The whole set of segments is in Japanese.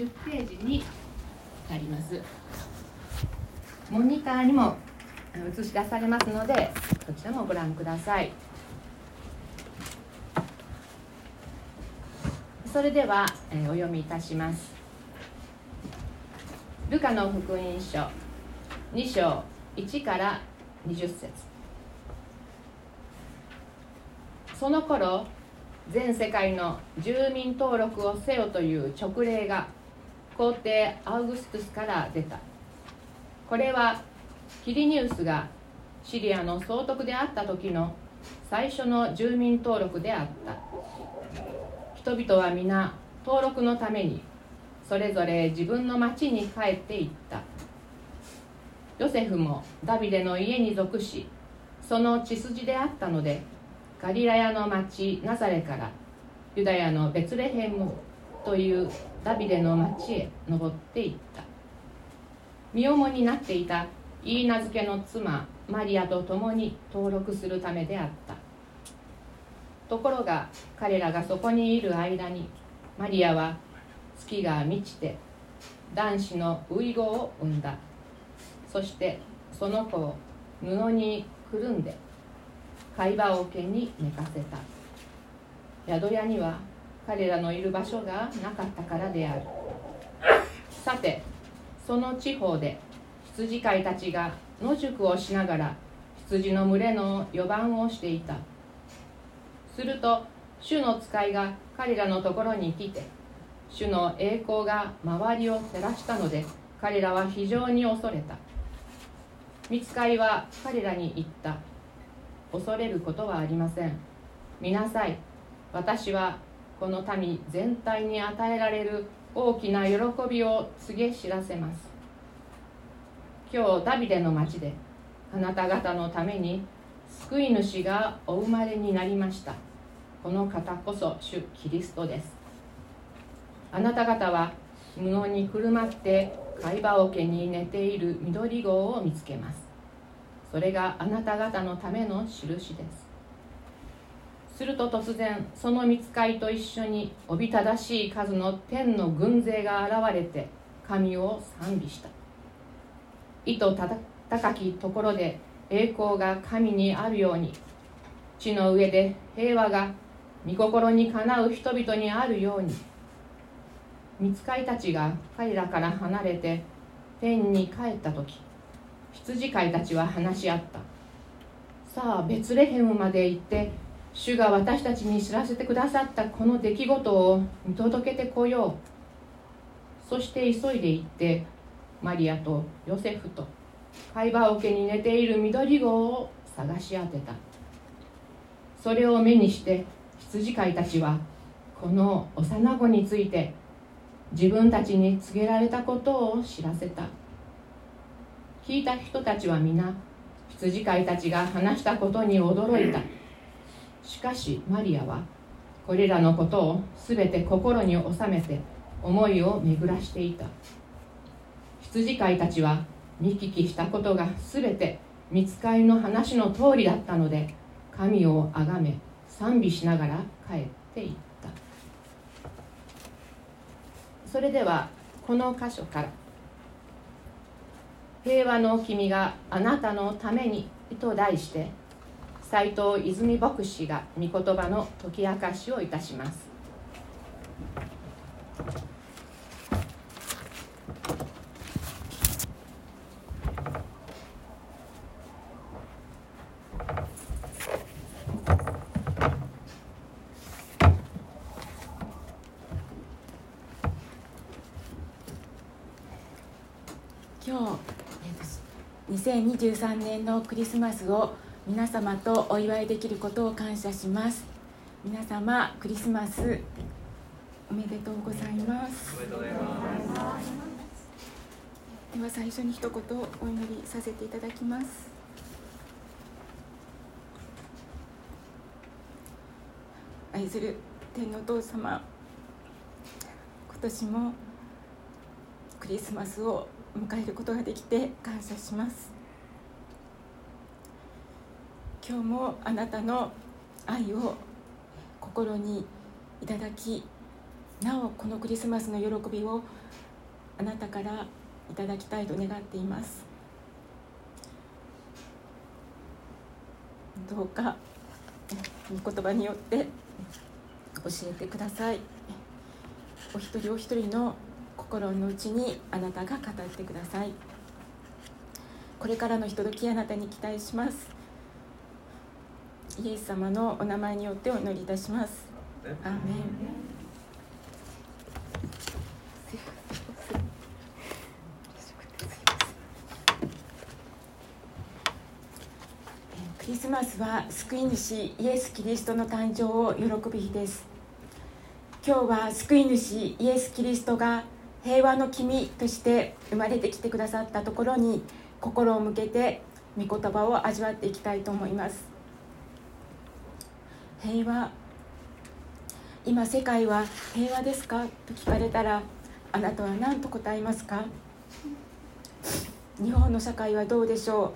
10ページになります。モニターにも映し出されますのでこちらもご覧ください。それでは、えー、お読みいたします。ルカの福音書2章1から20節。その頃全世界の住民登録をせよという勅令が皇帝アウグストゥスから出た。これはキリニウスがシリアの総督であった時の最初の住民登録であった。人々は皆登録のためにそれぞれ自分の町に帰っていった。ヨセフもダビデの家に属しその血筋であったのでガリラヤの町ナザレからユダヤのベツレヘムというダビデの町へ登っていった。身重になっていたイーナ漬けの妻マリアと共に登録するためであった。ところが彼らがそこにいる間にマリアは月が満ちて男子の遺語を産んだ。そしてその子を布にくるんで貝羽桶に寝かせた。宿屋には彼らのいる場所がなかったからである。さてその地方で羊飼いたちが野宿をしながら羊の群れの予番をしていた。すると主の使いが彼らのところに来て主の栄光が周りを照らしたので彼らは非常に恐れた。見つかいは彼らに言った。恐れることはありません。見なさい。私はこの民全体に与えられる大きな喜びを告げ知らせます。今日ダビデの町であなた方のために救い主がお生まれになりました。この方こそ主キリストです。あなた方は布にくるまって貝羽桶に寝ている緑号を見つけます。それがあなた方のための印です。すると突然その見つかりと一緒におびただしい数の天の軍勢が現れて神を賛美した。意図高きところで栄光が神にあるように。地の上で平和が御心にかなう人々にあるように。見つかりたちが彼らから離れて天に帰った時羊飼いたちは話し合った。さあベツレヘムまで行って主が私たちに知らせてくださったこの出来事を見届けてこよう。そして急いで行ってマリアとヨセフと貝羽桶に寝ている緑号を探し当てた。それを目にして羊飼いたちはこの幼子について自分たちに告げられたことを知らせた。聞いた人たちは皆羊飼いたちが話したことに驚いた。しかしマリアはこれらのことを全て心に収めて思いを巡らしていた。羊飼いたちは見聞きしたことが全て見つかりの話の通りだったので神をあがめ賛美しながら帰っていった。それではこの箇所から「平和の君があなたのために」と題して斉藤泉牧師が御言葉の解き明かしをいたします今日。2023年のクリスマスを皆様とお祝いできることを感謝します。皆様クリスマスおめでとうございます。では最初に一言お祈りさせていただきます。愛する天のお父様今年もクリスマスを迎えることができて感謝します。今日もあなたの愛を心にいただきなおこのクリスマスの喜びをあなたからいただきたいと願っています。どうか御言葉によって教えてください。お一人お一人の心の内にあなたが語ってください。これからのひとときあなたに期待します。イエス様のお名前によってお祈りいたします。アーメン。クリスマスは救い主イエス・キリストの誕生を喜ぶ日です。今日は救い主イエス・キリストが平和の君として生まれてきてくださったところに心を向けて御言葉を味わっていきたいと思います。平和。今世界は平和ですか？と聞かれたらあなたは何と答えますか？日本の社会はどうでしょう？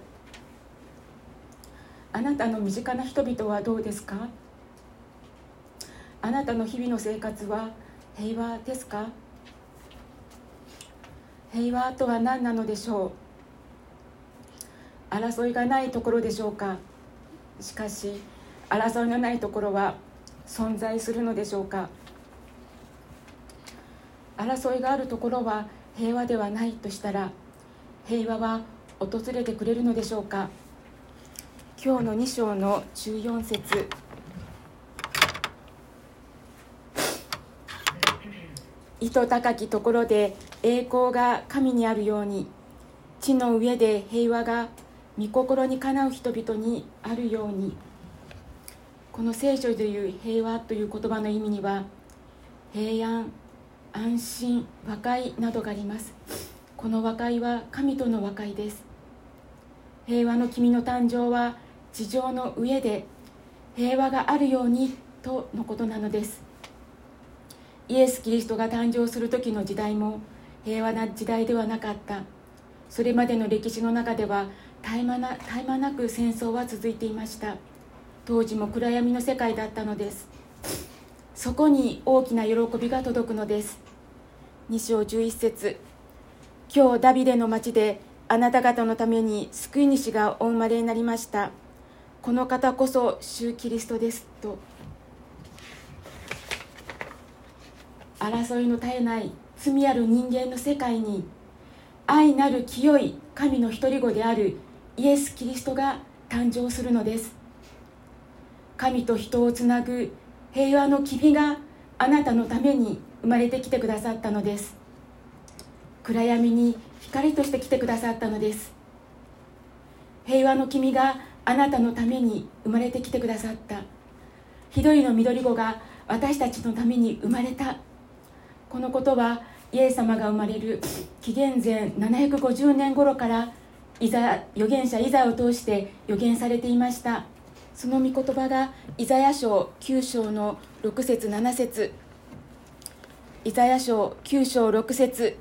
あなたの身近な人々はどうですか？あなたの日々の生活は平和ですか？平和とは何なのでしょう？争いがないところでしょうか？しかし争いのないところは存在するのでしょうか。争いがあるところは平和ではないとしたら平和は訪れてくれるのでしょうか。今日の2章の14節。意図高きところで栄光が神にあるように地の上で平和が御心にかなう人々にあるように。この聖書でいう平和という言葉の意味には平安安心和解などがあります。この和解は神との和解です。平和の君の誕生は地上の上で平和があるようにとのことなのです。イエス・キリストが誕生する時の時代も平和な時代ではなかった。それまでの歴史の中では絶え間な絶え間なく戦争は続いていました。当時も暗闇の世界だったのです。そこに大きな喜びが届くのです。2章11節。今日ダビデの町であなた方のために救い主がお生まれになりました。この方こそ主キリストです。と。争いの絶えない罪ある人間の世界に愛なる清い神の独り子であるイエス・キリストが誕生するのです。神と人をつなぐ平和の君があなたのために生まれてきてくださったのです。暗闇に光として来てくださったのです。平和の君があなたのために生まれてきてくださった。一人の緑子が私たちのために生まれた。このことはイエス様が生まれる。紀元前750年頃からイザ預言者イザを通して予言されていました。その御言葉がイザヤ書9章の6節7節。イザヤ書9章6節。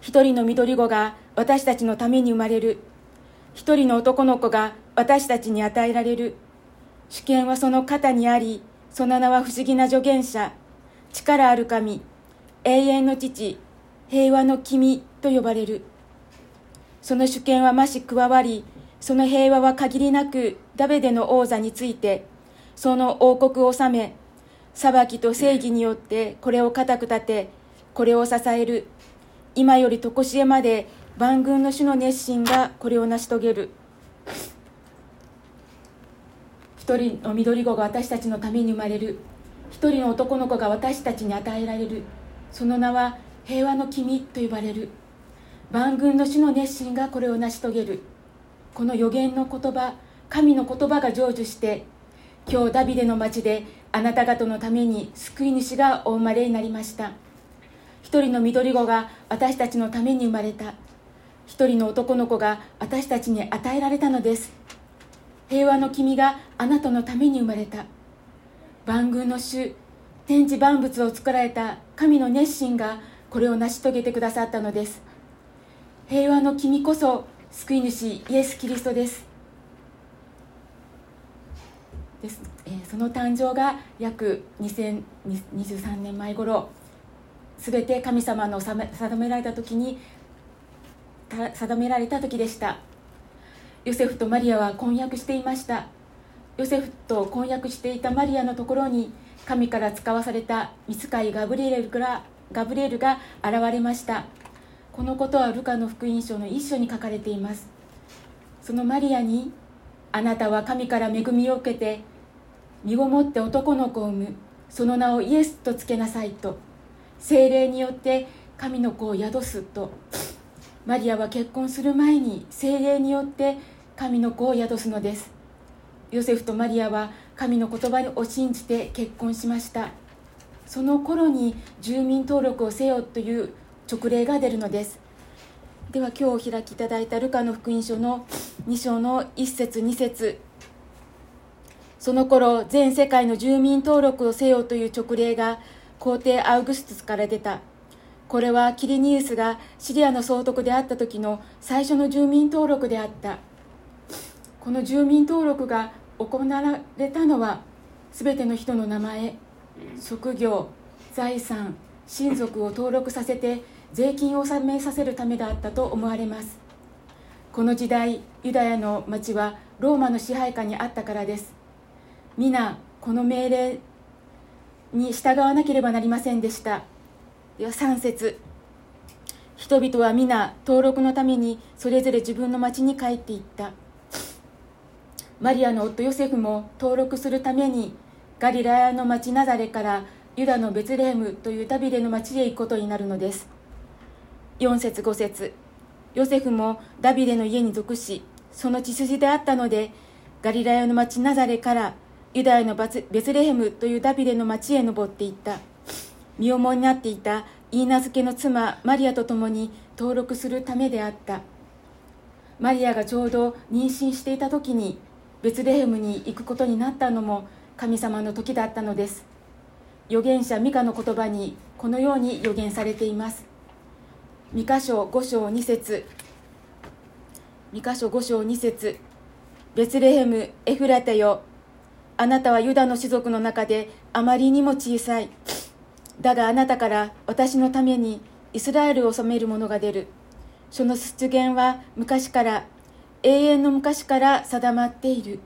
一人の緑子が私たちのために生まれる。一人の男の子が私たちに与えられる。主権はその肩にありその名は不思議な助言者。力ある神永遠の父平和の君と呼ばれる。その主権は増し加わりその平和は限りなくダベデの王座についてその王国を治め裁きと正義によってこれを固く立てこれを支える。今より常しえまで万軍の主の熱心がこれを成し遂げる。一人の緑子が私たちのために生まれる。一人の男の子が私たちに与えられる。その名は平和の君と呼ばれる。万軍の主の熱心がこれを成し遂げる。この予言の言葉神の言葉が成就して今日ダビデの町であなた方のために救い主がお生まれになりました。一人の緑子が私たちのために生まれた。一人の男の子が私たちに与えられたのです。平和の君があなたのために生まれた。万軍の主天地万物を作られた神の熱心がこれを成し遂げてくださったのです。平和の君こそ救い主イエス・キリストです。です、えー、その誕生が約2023年前頃全て神様の定められた時に定められた時でした。ヨセフとマリアは婚約していました。ヨセフと婚約していたマリアのところに神から使わされた見つかいガブリエルからガブリエルが現れました。このことはルカの福音書の一書に書かれています。そのマリアにあなたは神から恵みを受けて身ごもって男の子を産む。その名をイエスとつけなさいと。精霊によって神の子を宿すと。マリアは結婚する前に精霊によって神の子を宿すのです。ヨセフとマリアは神の言葉を信じて結婚しました。その頃に住民登録をせよという勅令が出るのです。では今日お開きいただいたルカの福音書の2章の1節2節。その頃全世界の住民登録をせよという勅令が皇帝アウグストスから出た。これはキリニウスがシリアの総督であった時の最初の住民登録であった。この住民登録が行われたのは全ての人の名前職業財産親族を登録させて税金を納めさせるためだったと思われます。この時代ユダヤの町はローマの支配下にあったからです。皆この命令に従わなければなりませんでした。では3節。人々は皆登録のためにそれぞれ自分の町に帰っていった。マリアの夫ヨセフも登録するためにガリラヤの町ナザレからユダのベツレヘムというダビデの町へ行くことになるのです。4節5節。ヨセフもダビデの家に属しその血筋であったのでガリラヤの町ナザレからユダヤのベツレヘムというダビデの町へ登っていった。身重になっていたイーナ漬けの妻マリアと共に登録するためであった。マリアがちょうど妊娠していた時にベツレヘムに行くことになったのも神様の時だったのです。預言者ミカの言葉にこのように予言されています。ミカ書5章2節。ミカ書5章2節。ベツレヘムエフラテよあなたはユダの種族の中であまりにも小さい。だがあなたから私のためにイスラエルを治める者が出る。その出現は昔から永遠の昔から定まっている。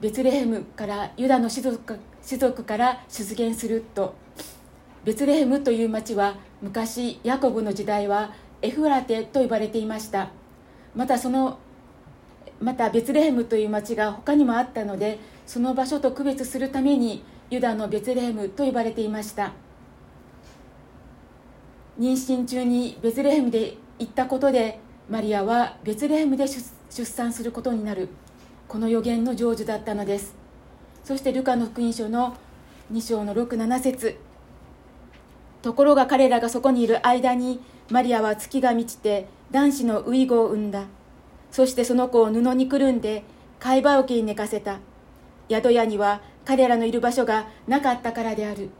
ベツレヘムからユダの士族士族から出現すると。ベツレヘムという町は昔ヤコブの時代はエフラテと呼ばれていました。またそのまたベツレヘムという町が他にもあったのでその場所と区別するためにユダのベツレヘムと呼ばれていました。妊娠中にベツレヘムで行ったことでマリアはベツレヘムで出産することになる。この予言の成就だったのです。そしてルカの福音書の2章の67節。ところが彼らがそこにいる間にマリアは月が満ちて男子のウイゴを産んだ。そしてその子を布にくるんで貝羽桶に寝かせた。宿屋には彼らのいる場所がなかったからである。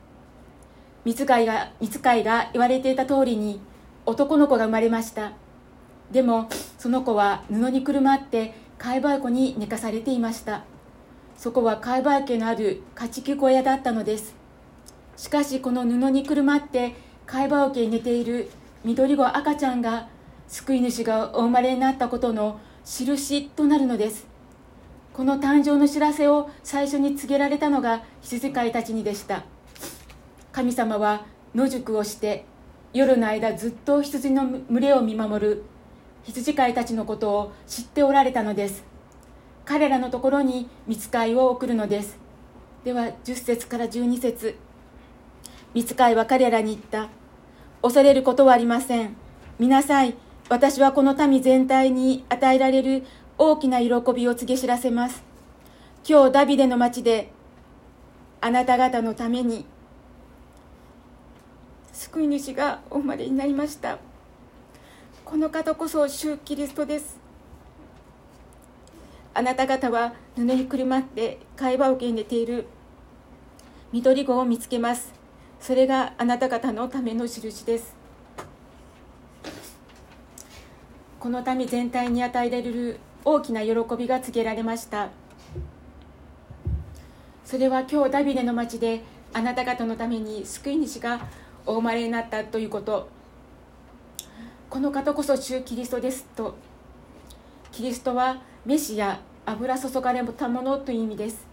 見つかいが見つかいが言われていた通りに男の子が生まれました。でもその子は布にくるまって貝羽湖に寝かされていました。そこは貝羽家のある家畜小屋だったのです。しかしこの布にくるまって貝羽桶に寝ている緑子赤ちゃんが救い主がお生まれになったことの印となるのです。この誕生の知らせを最初に告げられたのが羊飼いたちにでした。神様は野宿をして夜の間ずっと羊の群れを見守る羊飼いたちのことを知っておられたのです。彼らのところに見つかいを送るのです。では10節から12節。見つかいは彼らに言った。恐れることはありません。見なさい。私はこの民全体に与えられる大きな喜びを告げ知らせます。今日ダビデの町であなた方のために救い主がお生まれになりました。この方こそ主キリストです。あなた方は布にくるまって会話を受けに寝ている。緑子を見つけます。それがあなた方のための印です。この民全体に与えられる大きな喜びが告げられました。それは今日ダビデの町であなた方のために救い主がお生まれになったということ。この方こそ主キリストですと。キリストはメシア油注がれたものという意味です。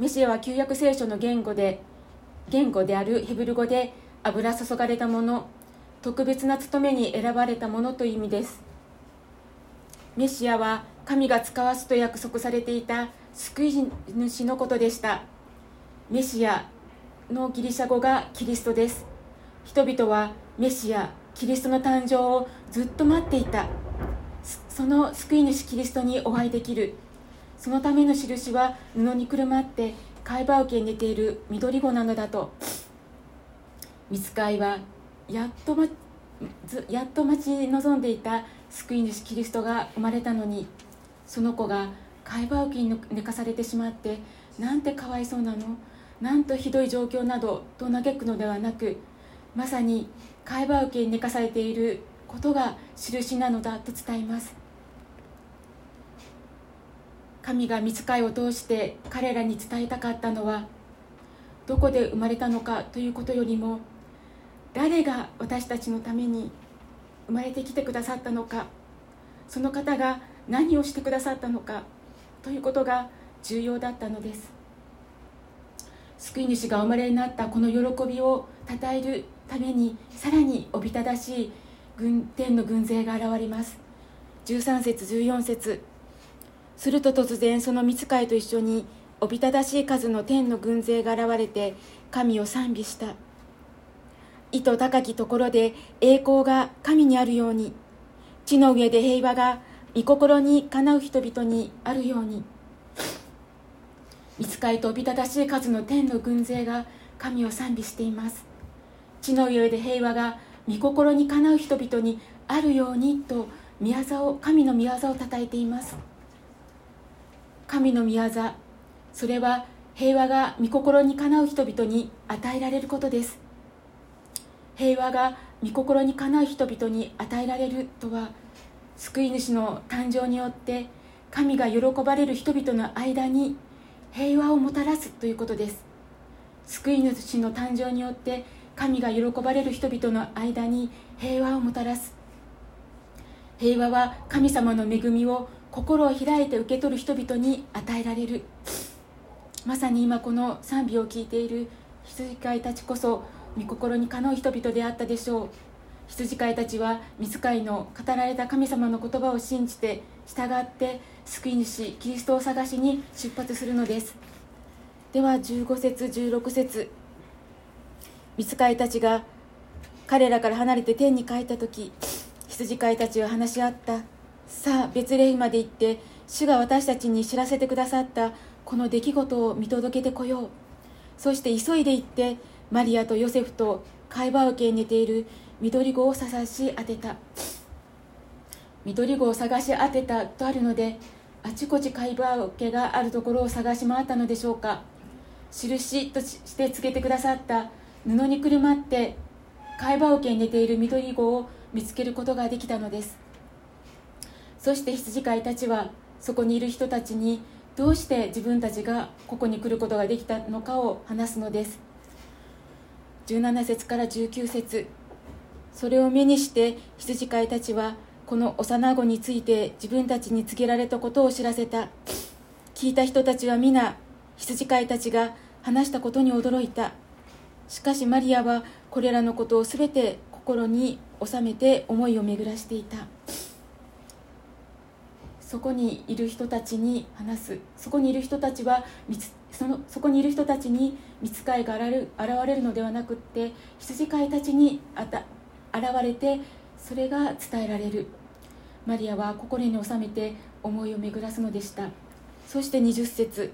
メシアは旧約聖書の言語で言語であるヘブル語で油注がれたもの。特別な務めに選ばれたものという意味です。メシアは神が使わすと約束されていた救い主のことでした。メシアのギリシャ語がキリストです。人々はメシアキリストの誕生をずっと待っていた。その救い主キリストにお会いできる。そのための印は布にくるまって貝羽桶に寝ている緑子なのだと。見つかいはやっと、ま、やっと待ち望んでいた救い主キリストが生まれたのにその子が貝羽桶に寝かされてしまってなんてかわいそうなの？なんとひどい状況などと嘆くのではなくまさに貝羽桶に寝かされていることが印なのだと伝えます。神が見つかいを通して彼らに伝えたかったのはどこで生まれたのかということよりも誰が私たちのために生まれてきてくださったのかその方が何をしてくださったのかということが重要だったのです。救い主がお生まれになったこの喜びをたたえるためにさらにおびただしい軍天の軍勢が現れます。13節14節。すると突然その見つかいと一緒におびただしい数の天の軍勢が現れて神を賛美した。意図高きところで栄光が神にあるように。地の上で平和が御心にかなう人々にあるように。見つかいとおびただしい数の天の軍勢が神を賛美しています。地の上で平和が御心にかなう人々にあるようにと宮を神の宮業をたたえています。神の宮業それは平和が御心にかなう人々に与えられることです。平和が御心にかなう人々に与えられるとは救い主の誕生によって神が喜ばれる人々の間に平和をもたらすということです。救い主の誕生によって神が喜ばれる人々の間に平和をもたらす。平和は神様の恵みを心を開いて受け取る人々に与えられる。まさに今この賛美を聞いている羊飼いたちこそ御心にかのう人々であったでしょう。羊飼いたちは御使いの語られた神様の言葉を信じて従って救い主キリストを探しに出発するのです。では15節16節。御使いたちが彼らから離れて天に帰った時羊飼いたちは話し合った。さあベツレヒまで行って主が私たちに知らせてくださったこの出来事を見届けてこよう。そして急いで行ってマリアとヨセフと会話を受けに寝ている。緑子を探し当てた。緑子を探し当てたとあるのであちこち会話を受けがあるところを探し回ったのでしょうか。印としてつけてくださった。布にくるまって会話受けに寝ている緑子を見つけることができたのです。そして羊飼いたちはそこにいる人たちにどうして自分たちがここに来ることができたのかを話すのです。17節から19節。それを目にして羊飼いたちはこの幼子について自分たちに告げられたことを知らせた。聞いた人たちは皆羊飼いたちが話したことに驚いた。しかしマリアはこれらのことを全て心に収めて思いを巡らしていた。そこにいる人たちに話す。そこにいる人たちは見つそのそこにいる人たちに見つかいが現れるのではなくって羊飼いたちにあた現れてそれが伝えられる。マリアは心に収めて思いを巡らすのでした。そして20節。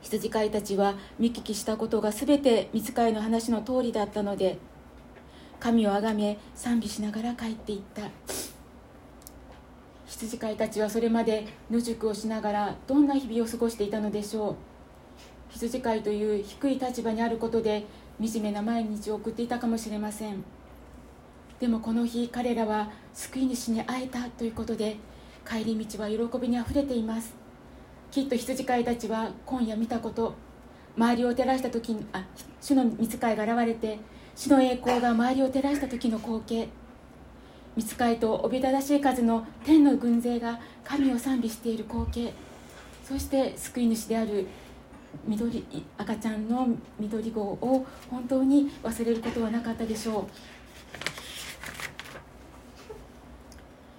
羊飼いたちは見聞きしたことが全て見つかいの話の通りだったので神をあがめ賛美しながら帰っていった。羊飼いたちはそれまで野宿をしながらどんな日々を過ごしていたのでしょう。羊飼いという低い立場にあることで惨めな毎日を送っていたかもしれません。でもこの日彼らは救い主に会えたということで帰り道は喜びにあふれています。きっと羊飼いたちは今夜見たこと周りを照らした時にあ主の見つかいが現れて主の栄光が周りを照らした時の光景。見つかいとおびただしい数の天の軍勢が神を賛美している光景。そして救い主である緑赤ちゃんの緑号を本当に忘れることはなかったでしょう。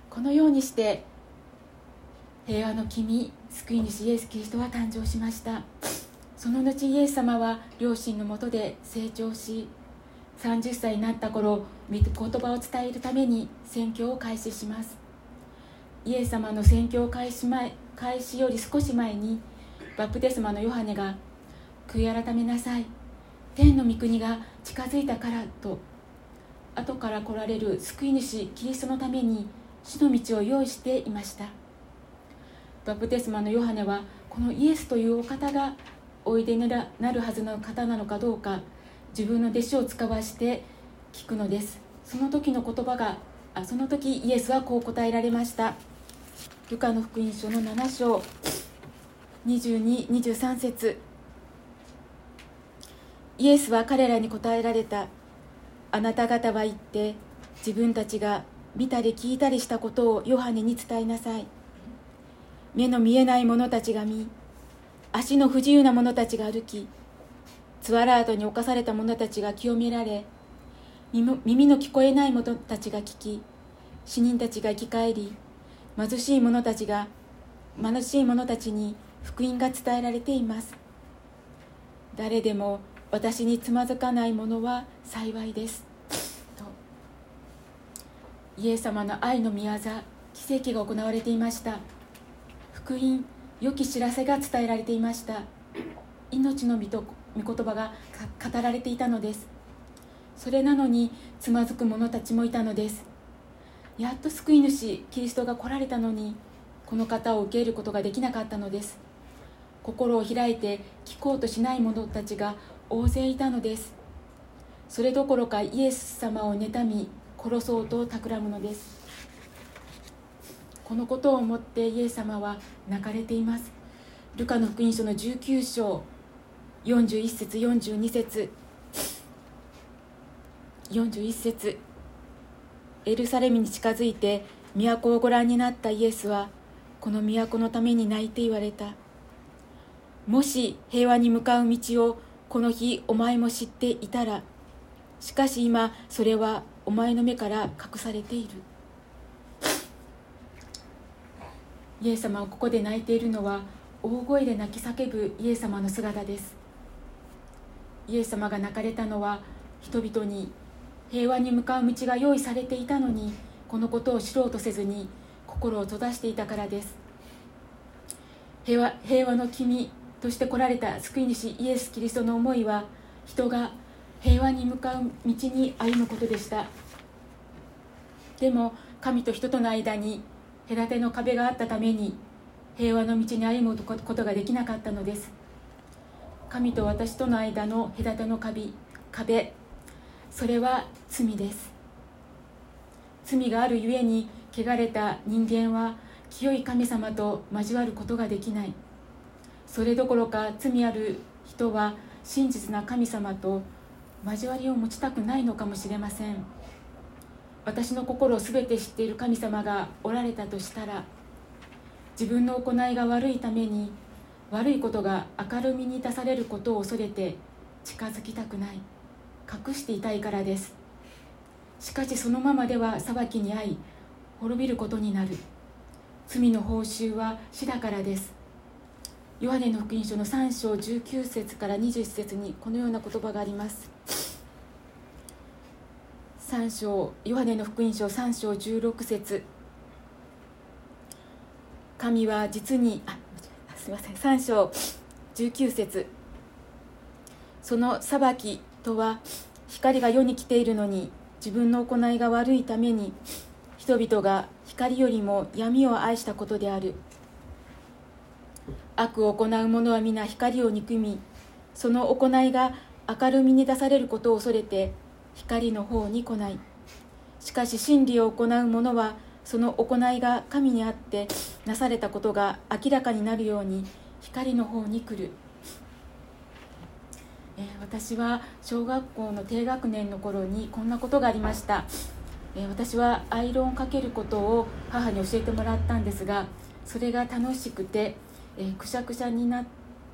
このようにして平和の君救い主イエス・キリストは誕生しました。その後イエス様は両親のもとで成長し30歳になった頃言葉を伝えるために宣教を開始します。イエス様の宣教開始前開始より少し前にバプテスマのヨハネが「悔い改めなさい。天の御国が近づいたから」と後から来られる救い主キリストのために死の道を用意していました。バプテスマのヨハネはこのイエスというお方がおいでになるはずの方なのかどうか自分の弟子を使わして聞くのです。その時の言葉があその時イエスはこう答えられました。ルカの福音書の7章。2223節。イエスは彼らに答えられた。あなた方は言って自分たちが見たり聞いたりしたことをヨハネに伝えなさい。目の見えない者たちが見足の不自由な者たちが歩きツアラートに侵された者たちが清められ耳の聞こえない者たちが聞き死人たちが生き返り貧しい者たちが貧しい者たちに福音が伝えられています。誰でも私につまずかない者は幸いです。と。イエス様の愛の御業奇跡が行われていました。福音良き知らせが伝えられていました。命の御と御言葉が語られていたのです。それなのにつまずく者たちもいたのです。やっと救い主キリストが来られたのにこの方を受け入れることができなかったのです。心を開いて聞こうとしない者たちが大勢いたのです。それどころかイエス様を妬み殺そうと企むのです。このことを思ってイエス様は泣かれています。ルカの福音書の19章41節42節。41節。エルサレムに近づいて都をご覧になったイエスはこの都のために泣いて言われた。もし平和に向かう道をこの日お前も知っていたらしかし今それはお前の目から隠されている。イエス様はここで泣いているのは大声で泣き叫ぶイエス様の姿です。イエス様が泣かれたのは人々に平和に向かう道が用意されていたのにこのことを知ろうとせずに心を閉ざしていたからです。平和平和の君として来られた救い主イエス・キリストの思いは人が平和に向かう道に歩むことでした。でも神と人との間に隔ての壁があったために平和の道に歩むことができなかったのです。神と私との間の隔ての壁壁それは罪です。罪があるゆえに汚れた人間は清い神様と交わることができない。それどころか罪ある人は真実な神様と交わりを持ちたくないのかもしれません。私の心を全て知っている神様がおられたとしたら自分の行いが悪いために悪いことが明るみに出されることを恐れて近づきたくない。隠していたいからです。しかしそのままでは裁きに遭い滅びることになる。罪の報酬は死だからです。ヨハネの福音書の3章19節から21節にこのような言葉があります。3章ヨハネの福音書3章16節。神は実にあすみません。3章19節。その裁きとは光が世に来ているのに自分の行いが悪いために人々が光よりも闇を愛したことである。悪を行う者は皆光を憎みその行いが明るみに出されることを恐れて光の方に来ない。しかし真理を行う者はその行いが神にあってなされたことが明らかになるように光の方に来る。え私は小学校の低学年の頃にこんなことがありました、え私はアイロンをかけることを母に教えてもらったんですがそれが楽しくて、えくしゃくしゃになっ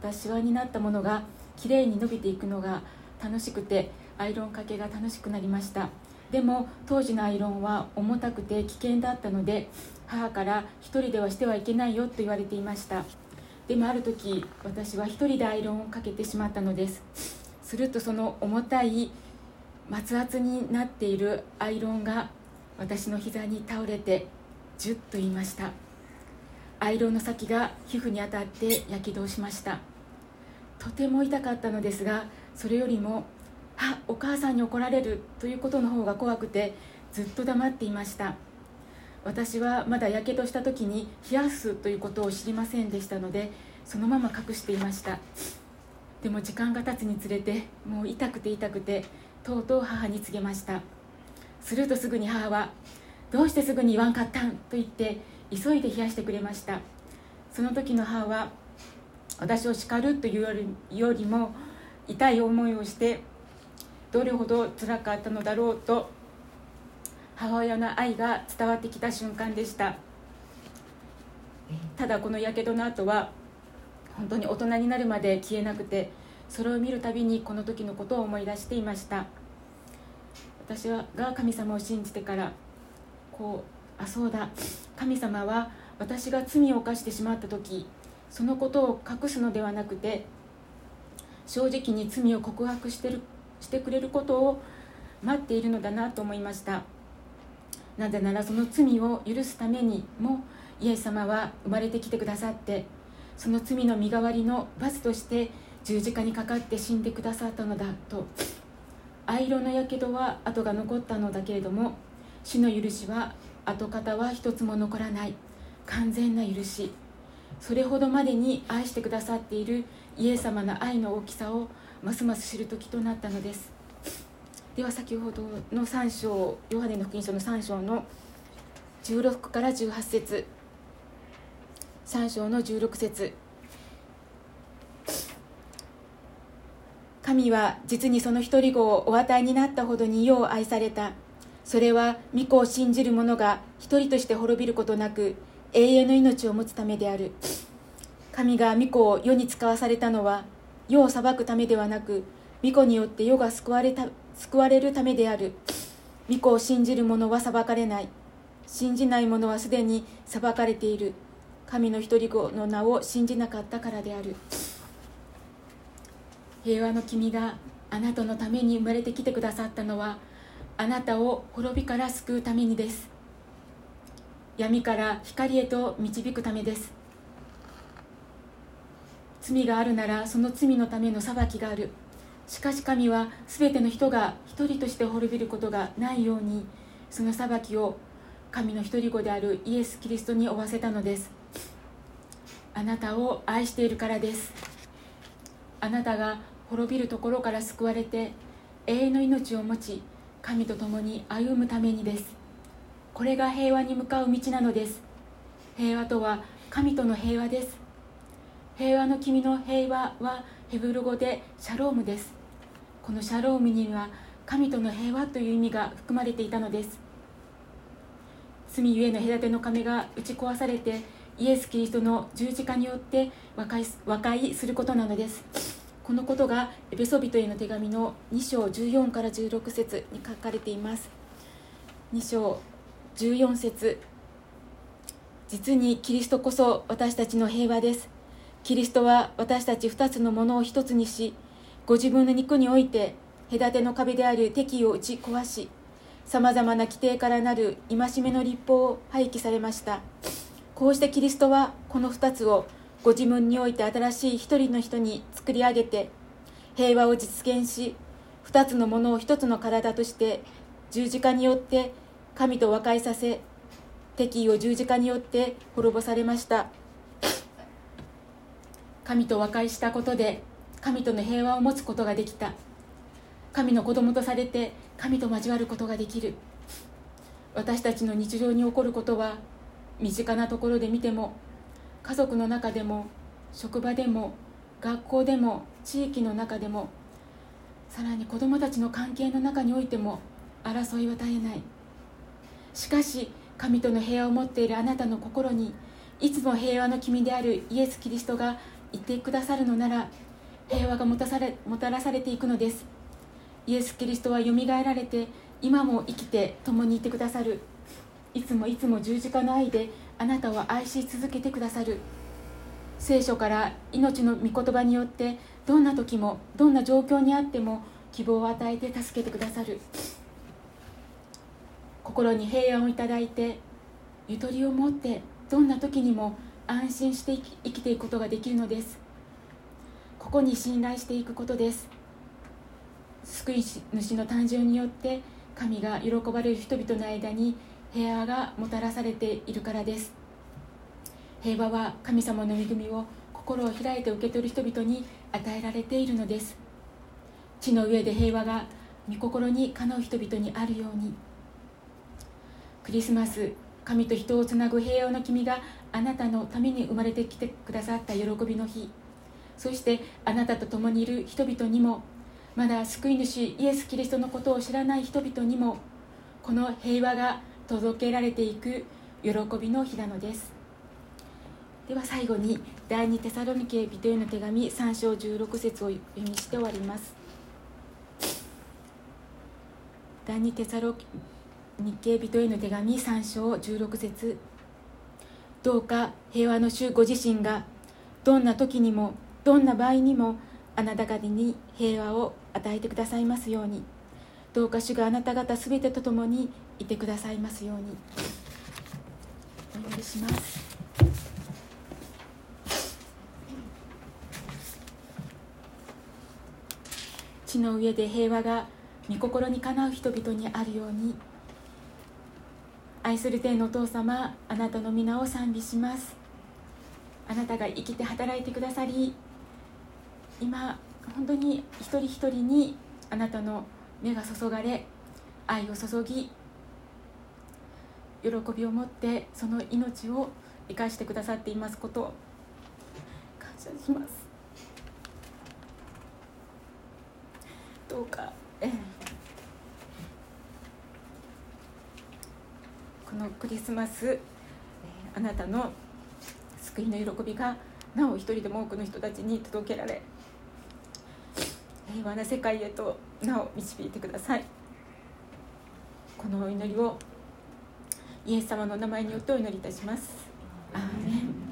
たシワになったものがきれいに伸びていくのが楽しくてアイロンかけが楽しくなりました。でも当時のアイロンは重たくて危険だったので母から一人ではしてはいけないよと言われていました。でもある時私は一人でアイロンをかけてしまったのです。するとその重たい松圧になっているアイロンが私の膝に倒れてジュッと言いました。アイロンの先が皮膚に当たってやけどをしました。とても痛かったのですがそれよりもあお母さんに怒られるということの方が怖くてずっと黙っていました。私はまだやけどした時に冷やすということを知りませんでしたのでそのまま隠していました。でも時間が経つにつれてもう痛くて痛くてとうとう母に告げました。するとすぐに母は「どうしてすぐに言わんかったん?」と言って急いで冷やしてくれました。その時の母は私を叱るというよりも痛い思いをしてどれほど辛かったのだろうと母親の愛が伝わってきた瞬間でした。ただこのやけどの後は本当に大人になるまで消えなくてそれを見るたびにこの時のことを思い出していました。私はが神様を信じてからこうあそうだ。神様は私が罪を犯してしまった時そのことを隠すのではなくて正直に罪を告白してるしてくれることを待っているのだなと思いました。なぜならその罪を許すためにもイエス様は生まれてきてくださってその罪の身代わりの罰として十字架にかかって死んでくださったのだと藍色のやけどは跡が残ったのだけれども死の許しは跡形は一つも残らない。完全な許し。それほどまでに愛してくださっているイエス様の愛の大きさをますます知る時となったのです。では先ほどの3章ヨハネの福音書の3章の16から18節。3章の16節。神は実にその一人子をお与えになったほどによう愛された。それは御子を信じる者が一人として滅びることなく永遠の命を持つためである。神が御子を世に使わされたのは世を裁くためではなく御子によって世が救われた救われるためである。御子を信じる者は裁かれない。信じない者はすでに裁かれている。神の一人子の名を信じなかったからである。平和の君があなたのために生まれてきてくださったのはあなたを滅びから救うためにです。闇から光へと導くためです。罪があるならその罪のための裁きがある。しかし神は全ての人が一人として滅びることがないようにその裁きを神の一人子であるイエス・キリストに負わせたのです。あなたを愛しているからです。あなたが滅びるところから救われて永遠の命を持ち神と共に歩むためにです。これが平和に向かう道なのです。平和とは神との平和です。平和の君の平和はヘブル語でシャロームです。このシャロームには神との平和という意味が含まれていたのです。罪ゆえの隔ての壁が打ち壊されてイエス・キリストの十字架によって和解和解することなのです。このことがエペソビトへの手紙の2章14から16節に書かれています。2章14節。実にキリストこそ私たちの平和です。キリストは私たち2つのものを1つにしご自分の肉において隔ての壁である敵意を打ち壊しさまざまな規定からなる戒めの立法を廃棄されました。こうしてキリストはこの2つをご自分において新しい一人の人に作り上げて平和を実現し2つのものを1つの体として十字架によって神と和解させ敵意を十字架によって滅ぼされました。神と和解したことで神との平和を持つことができた。神の子供とされて神と交わることができる。私たちの日常に起こることは身近なところで見ても家族の中でも職場でも学校でも地域の中でもさらに子どもたちの関係の中においても争いは絶えない。しかし神との平和を持っているあなたの心にいつも平和の君であるイエス・キリストがいてくださるのなら平和がもたされもたらされていくのです。イエス・キリストはよみがえられて今も生きて共にいてくださる。いつもいつも十字架の愛であなたを愛し続けてくださる。聖書から命の御言葉によってどんな時もどんな状況にあっても希望を与えて助けてくださる。心に平安をいただいてゆとりを持ってどんな時にも安心して生きていくことができるのです。ここに信頼していくことです。救い主の誕生によって神が喜ばれる人々の間に平和がもたらされているからです。平和は神様の恵みを心を開いて受け取る人々に与えられているのです。地の上で平和が御心にかなう人々にあるように。クリスマス神と人をつなぐ平和の君があなたのために生まれてきてくださった喜びの日。そしてあなたと共にいる人々にもまだ救い主イエス・キリストのことを知らない人々にもこの平和が届けられていく喜びの日なのです。では最後に第二テサロニケ人への手紙3章16節を読みして終わります。第二テサロニケ人への手紙3章16節。どうか平和の主ご自身がどんな時にもどんな場合にもあなた方に平和を与えてくださいますように。どうか主があなた方すべてと共にいてくださいますように。お祈りします。地の上で平和が御心にかなう人々にあるように。愛する天のお父様あなたの皆を賛美します。あなたが生きて働いてくださり今本当に一人一人にあなたの目が注がれ愛を注ぎ喜びを持ってその命を生かしてくださっていますことを感謝します。どうか、えこのクリスマス、えあなたの救いの喜びがなお一人でも多くの人たちに届けられ平和な世界へとなお導いてください。このお祈りをイエス様の名前によってお祈りいたします。アーメン。